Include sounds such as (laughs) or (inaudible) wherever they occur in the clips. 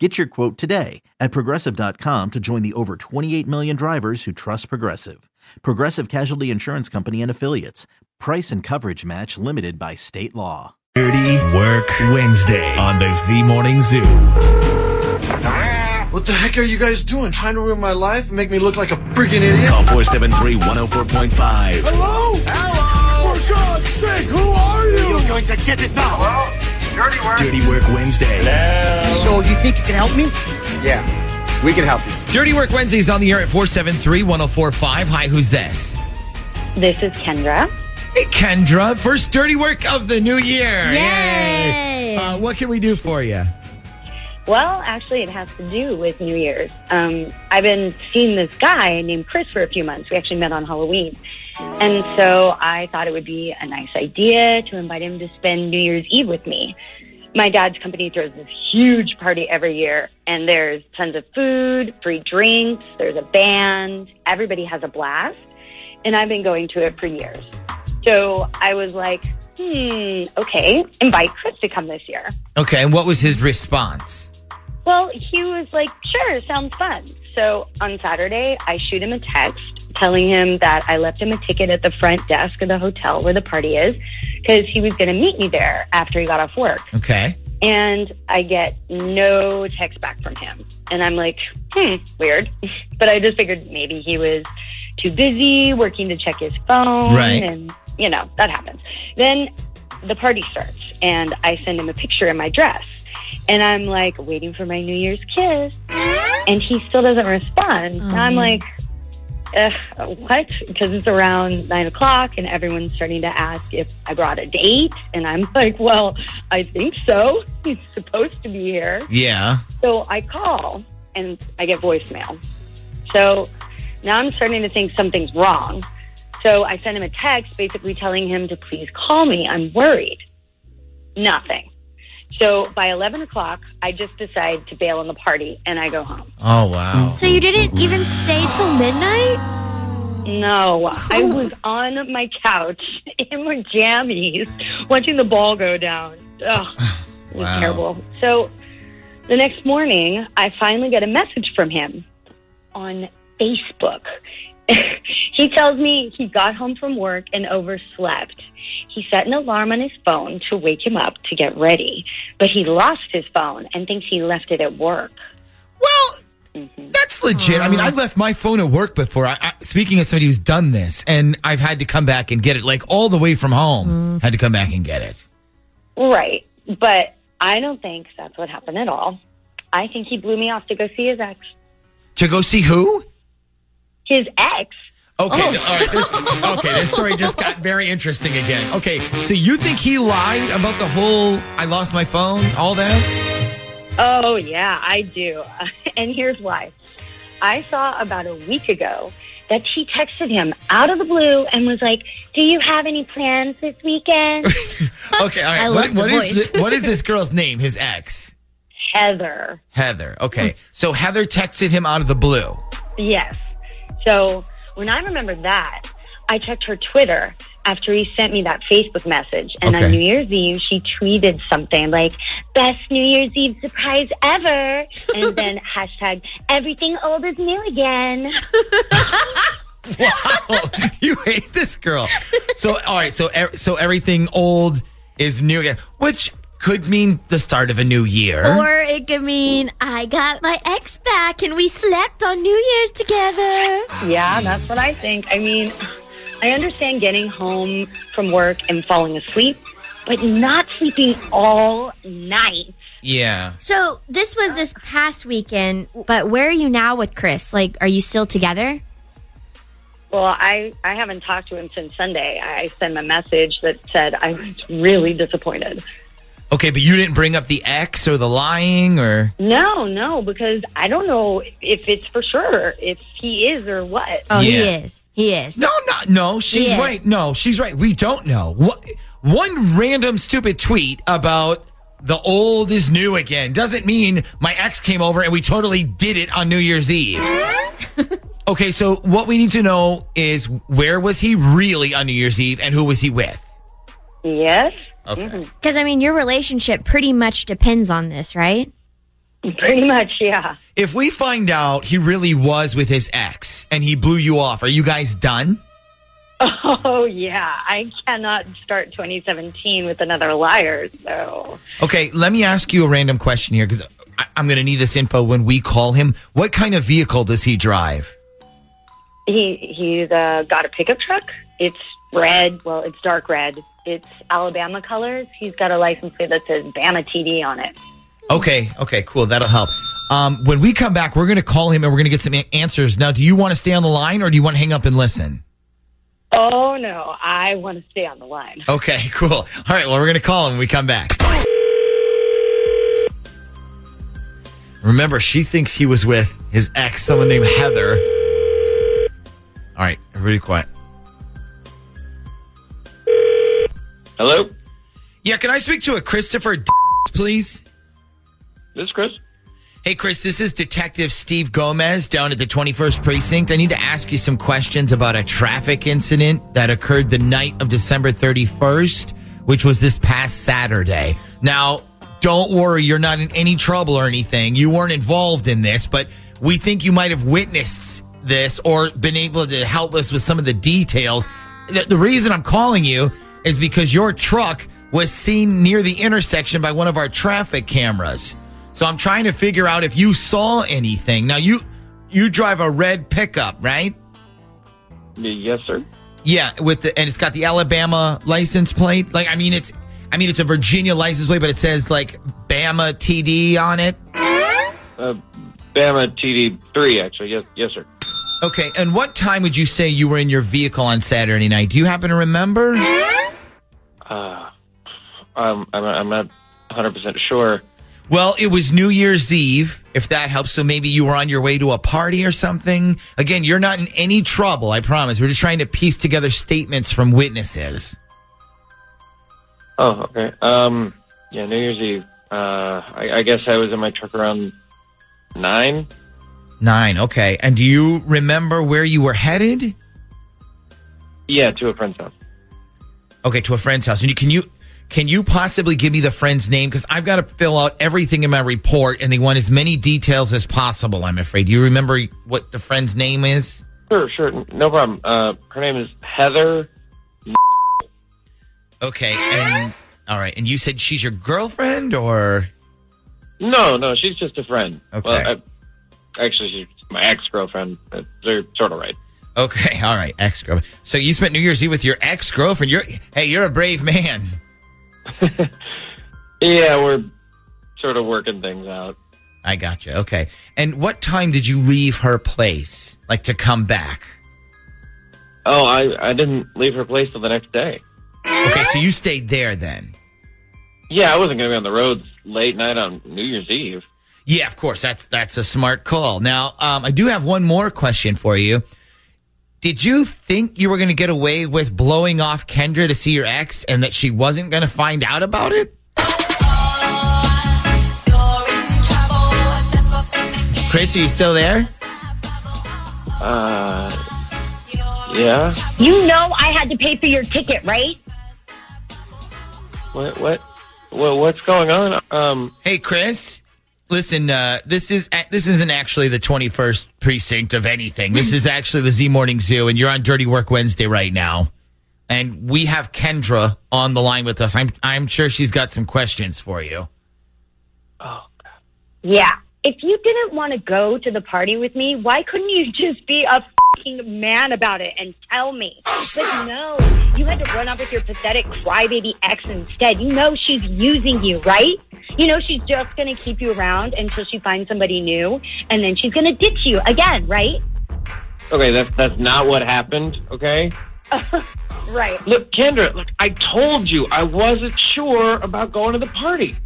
Get your quote today at progressive.com to join the over 28 million drivers who trust Progressive. Progressive Casualty Insurance Company and Affiliates. Price and coverage match limited by state law. Dirty Work Wednesday on the Z Morning Zoo. What the heck are you guys doing? Trying to ruin my life and make me look like a freaking idiot? Call 473 104.5. Hello? Hello? For God's sake, who are you? You're going to get it now. Well, dirty work. Dirty Work Wednesday. So you think you can help me? Yeah, we can help you. Dirty Work Wednesday is on the air at 473 1045. Hi, who's this? This is Kendra. Hey, Kendra. First Dirty Work of the new year. Yay! Uh, what can we do for you? Well, actually, it has to do with New Year's. Um, I've been seeing this guy named Chris for a few months. We actually met on Halloween. And so I thought it would be a nice idea to invite him to spend New Year's Eve with me. My dad's company throws this huge party every year, and there's tons of food, free drinks, there's a band, everybody has a blast. And I've been going to it for years. So I was like, hmm, okay, invite Chris to come this year. Okay, and what was his response? Well, he was like, sure, sounds fun. So on Saturday, I shoot him a text telling him that I left him a ticket at the front desk of the hotel where the party is because he was going to meet me there after he got off work. Okay. And I get no text back from him. And I'm like, hmm, weird. (laughs) but I just figured maybe he was too busy working to check his phone. Right. And, you know, that happens. Then the party starts, and I send him a picture in my dress. And I'm like, waiting for my New Year's kiss. And he still doesn't respond. And I'm oh, like, Ugh, what? Because it's around nine o'clock and everyone's starting to ask if I brought a date. And I'm (laughs) like, well, I think so. He's supposed to be here. Yeah. So I call and I get voicemail. So now I'm starting to think something's wrong. So I send him a text basically telling him to please call me. I'm worried. Nothing. So by 11 o'clock, I just decide to bail on the party and I go home. Oh, wow. So you didn't even stay till midnight? No, I was on my couch (laughs) in my jammies watching the ball go down. Ugh, it was (sighs) Wow. terrible. So the next morning, I finally get a message from him on Facebook. (laughs) he tells me he got home from work and overslept. He set an alarm on his phone to wake him up to get ready, but he lost his phone and thinks he left it at work. Well, mm-hmm. that's legit. I mean, I've left my phone at work before. I, I, speaking as somebody who's done this, and I've had to come back and get it, like all the way from home, mm. had to come back and get it. Right. But I don't think that's what happened at all. I think he blew me off to go see his ex. To go see who? His ex? Okay, oh. all right. This, okay, this story just got very interesting again. Okay, so you think he lied about the whole "I lost my phone," all that? Oh, yeah, I do. (laughs) And here's why. I saw about a week ago that she texted him out of the blue and was like, Do you have any plans this weekend? (laughs) Okay, all right. (laughs) I what, the what is thi- what is this girl's name? His ex, Heather. Heather. Okay, so Heather texted him out of the blue. Yes. So when I remember that, I checked her Twitter after he sent me that Facebook message. And Okay. on New Year's Eve, she tweeted something like, best New Year's Eve surprise ever. and (laughs) then hashtag, everything old is new again. (laughs) Wow, you hate this girl. So all right, so so everything old is new again, which could mean the start of a new year. Or it could mean I got my ex back and we slept on New Year's together. Yeah, that's what I think. I mean, I understand getting home from work and falling asleep, but not sleeping all night. yeah. So this was this past weekend, but where are you now with Chris? Like, are you still together? Well, I, I haven't talked to him since Sunday. I sent him a message that said I was really disappointed. Okay, but you didn't bring up the ex or the lying or. No, no, because I don't know if it's for sure if he is or what. Oh, he is. He is. No, no, no. She's Yes. right. No, she's right. We don't know. What, one random stupid tweet about the old is new again doesn't mean my ex came over and we totally did it on New Year's Eve. (laughs) okay, so what we need to know is where was he really on New Year's Eve and who was he with? Yes, Okay. Because, I mean, your relationship pretty much depends on this, right? pretty much, yeah. If we find out he really was with his ex and he blew you off, are you guys done? Oh, yeah. I cannot start 2017 with another liar, so. Okay, let me ask you a random question here because I'm going to need this info when we call him. What kind of vehicle does he drive? He he's uh, got a pickup truck. It's red. Well, it's dark red. It's Alabama colors. He's got a license plate that says Bama TD on it. Okay, okay, cool. That'll help. Um, when we come back, we're going to call him and we're going to get some answers. Now, do you want to stay on the line or do you want to hang up and listen? Oh no, I want to stay on the line. Okay, (laughs) cool. All right, well, we're going to call him when we come back. Remember, she thinks he was with his ex, someone named Heather. All right, everybody quiet. Hello, Yeah, can I speak to a Christopher, please? this is Chris. Hey, Chris, this is Detective Steve Gomez down at the 21st Precinct. I need to ask you some questions about a traffic incident that occurred the night of December 31st, which was this past Saturday. Now, don't worry, you're not in any trouble or anything. You weren't involved in this, but we think you might have witnessed this or been able to help us with some of the details. The, the reason I'm calling you is because your truck was seen near the intersection by one of our traffic cameras. So I'm trying to figure out if you saw anything. Now you you drive a red pickup, right? Yes, sir. Yeah, with the and it's got the Alabama license plate. Like I mean it's I mean it's a Virginia license plate, but it says like Bama TD on it. Uh, Bama TD three, actually. Yes, yes, sir. Okay, and what time would you say you were in your vehicle on Saturday night? Do you happen to remember? Uh, um, I'm, I'm not 100 percent sure. Well, it was New Year's Eve, if that helps. So maybe you were on your way to a party or something. Again, you're not in any trouble, I promise. We're just trying to piece together statements from witnesses. Oh, okay. Um, yeah, New Year's Eve. Uh, I, I guess I was in my truck around nine. Nine, okay. And do you remember where you were headed? Yeah, to a friend's house. Okay, to a friend's house. And you, can you can you possibly give me the friend's name? Because I've got to fill out everything in my report, and they want as many details as possible. I'm afraid. Do you remember what the friend's name is? Sure, sure, no problem. Uh, her name is Heather. Okay, and all right. And you said she's your girlfriend, or No, no, she's just a friend. Okay. Well, I, actually, she's my ex girlfriend. They're sort of right. Okay, all right, ex girlfriend. So you spent New Year's Eve with your ex girlfriend. You're hey, you're a brave man. (laughs) Yeah, we're sort of working things out. I got you. Okay. And what time did you leave her place, like to come back? Oh, I, I didn't leave her place till the next day. Okay, so you stayed there then. Yeah, I wasn't going to be on the roads late night on New Year's Eve. Yeah, of course. That's that's a smart call. Now, um, I do have one more question for you. Did you think you were going to get away with blowing off Kendra to see your ex, and that she wasn't going to find out about it? Chris, are you still there? Uh, yeah. You know I had to pay for your ticket, right? What? What? What? What's going on? Um. Hey, Chris. Listen, uh, this is this isn't actually the 21st precinct of anything. This is actually the Z Morning Zoo, and you're on Dirty Work Wednesday right now. And we have Kendra on the line with us. I'm I'm sure she's got some questions for you. Oh, yeah. If you didn't want to go to the party with me, why couldn't you just be a fucking man about it and tell me? But no, you had to run off with your pathetic crybaby ex instead. You know she's using you, right? You know she's just going to keep you around until she finds somebody new, and then she's going to ditch you again, right? Okay, that's that's not what happened. Okay. (laughs) right. Look, Kendra, look, I told you I wasn't sure about going to the party.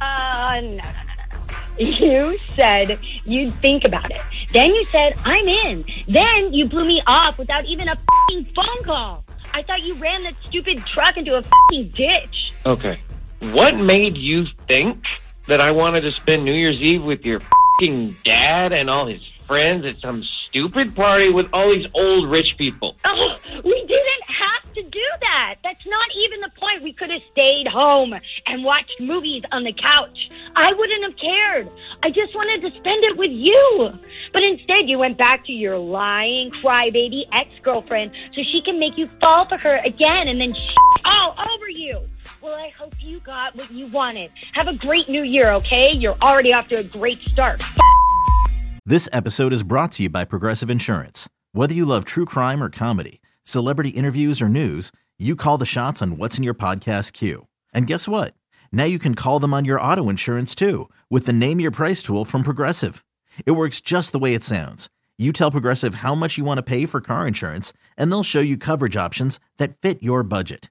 Uh, no, no, no, no, no. You said you'd think about it. Then you said, I'm in. Then you blew me off without even a fing phone call. I thought you ran that stupid truck into a fing ditch. Okay. What made you think that I wanted to spend New Year's Eve with your fing dad and all his friends at some stupid party with all these old rich people? Oh, we didn't have to do that. That's not even the point. We could have stayed home and watched movies on the couch. I wouldn't have cared. I just wanted to spend it with you. But instead, you went back to your lying crybaby ex-girlfriend so she can make you fall for her again and then all over you. Well, I hope you got what you wanted. Have a great new year, okay? You're already off to a great start. This episode is brought to you by Progressive Insurance. Whether you love true crime or comedy, celebrity interviews or news, you call the shots on what's in your podcast queue. And guess what? Now you can call them on your auto insurance too with the Name Your Price tool from Progressive. It works just the way it sounds. You tell Progressive how much you want to pay for car insurance, and they'll show you coverage options that fit your budget.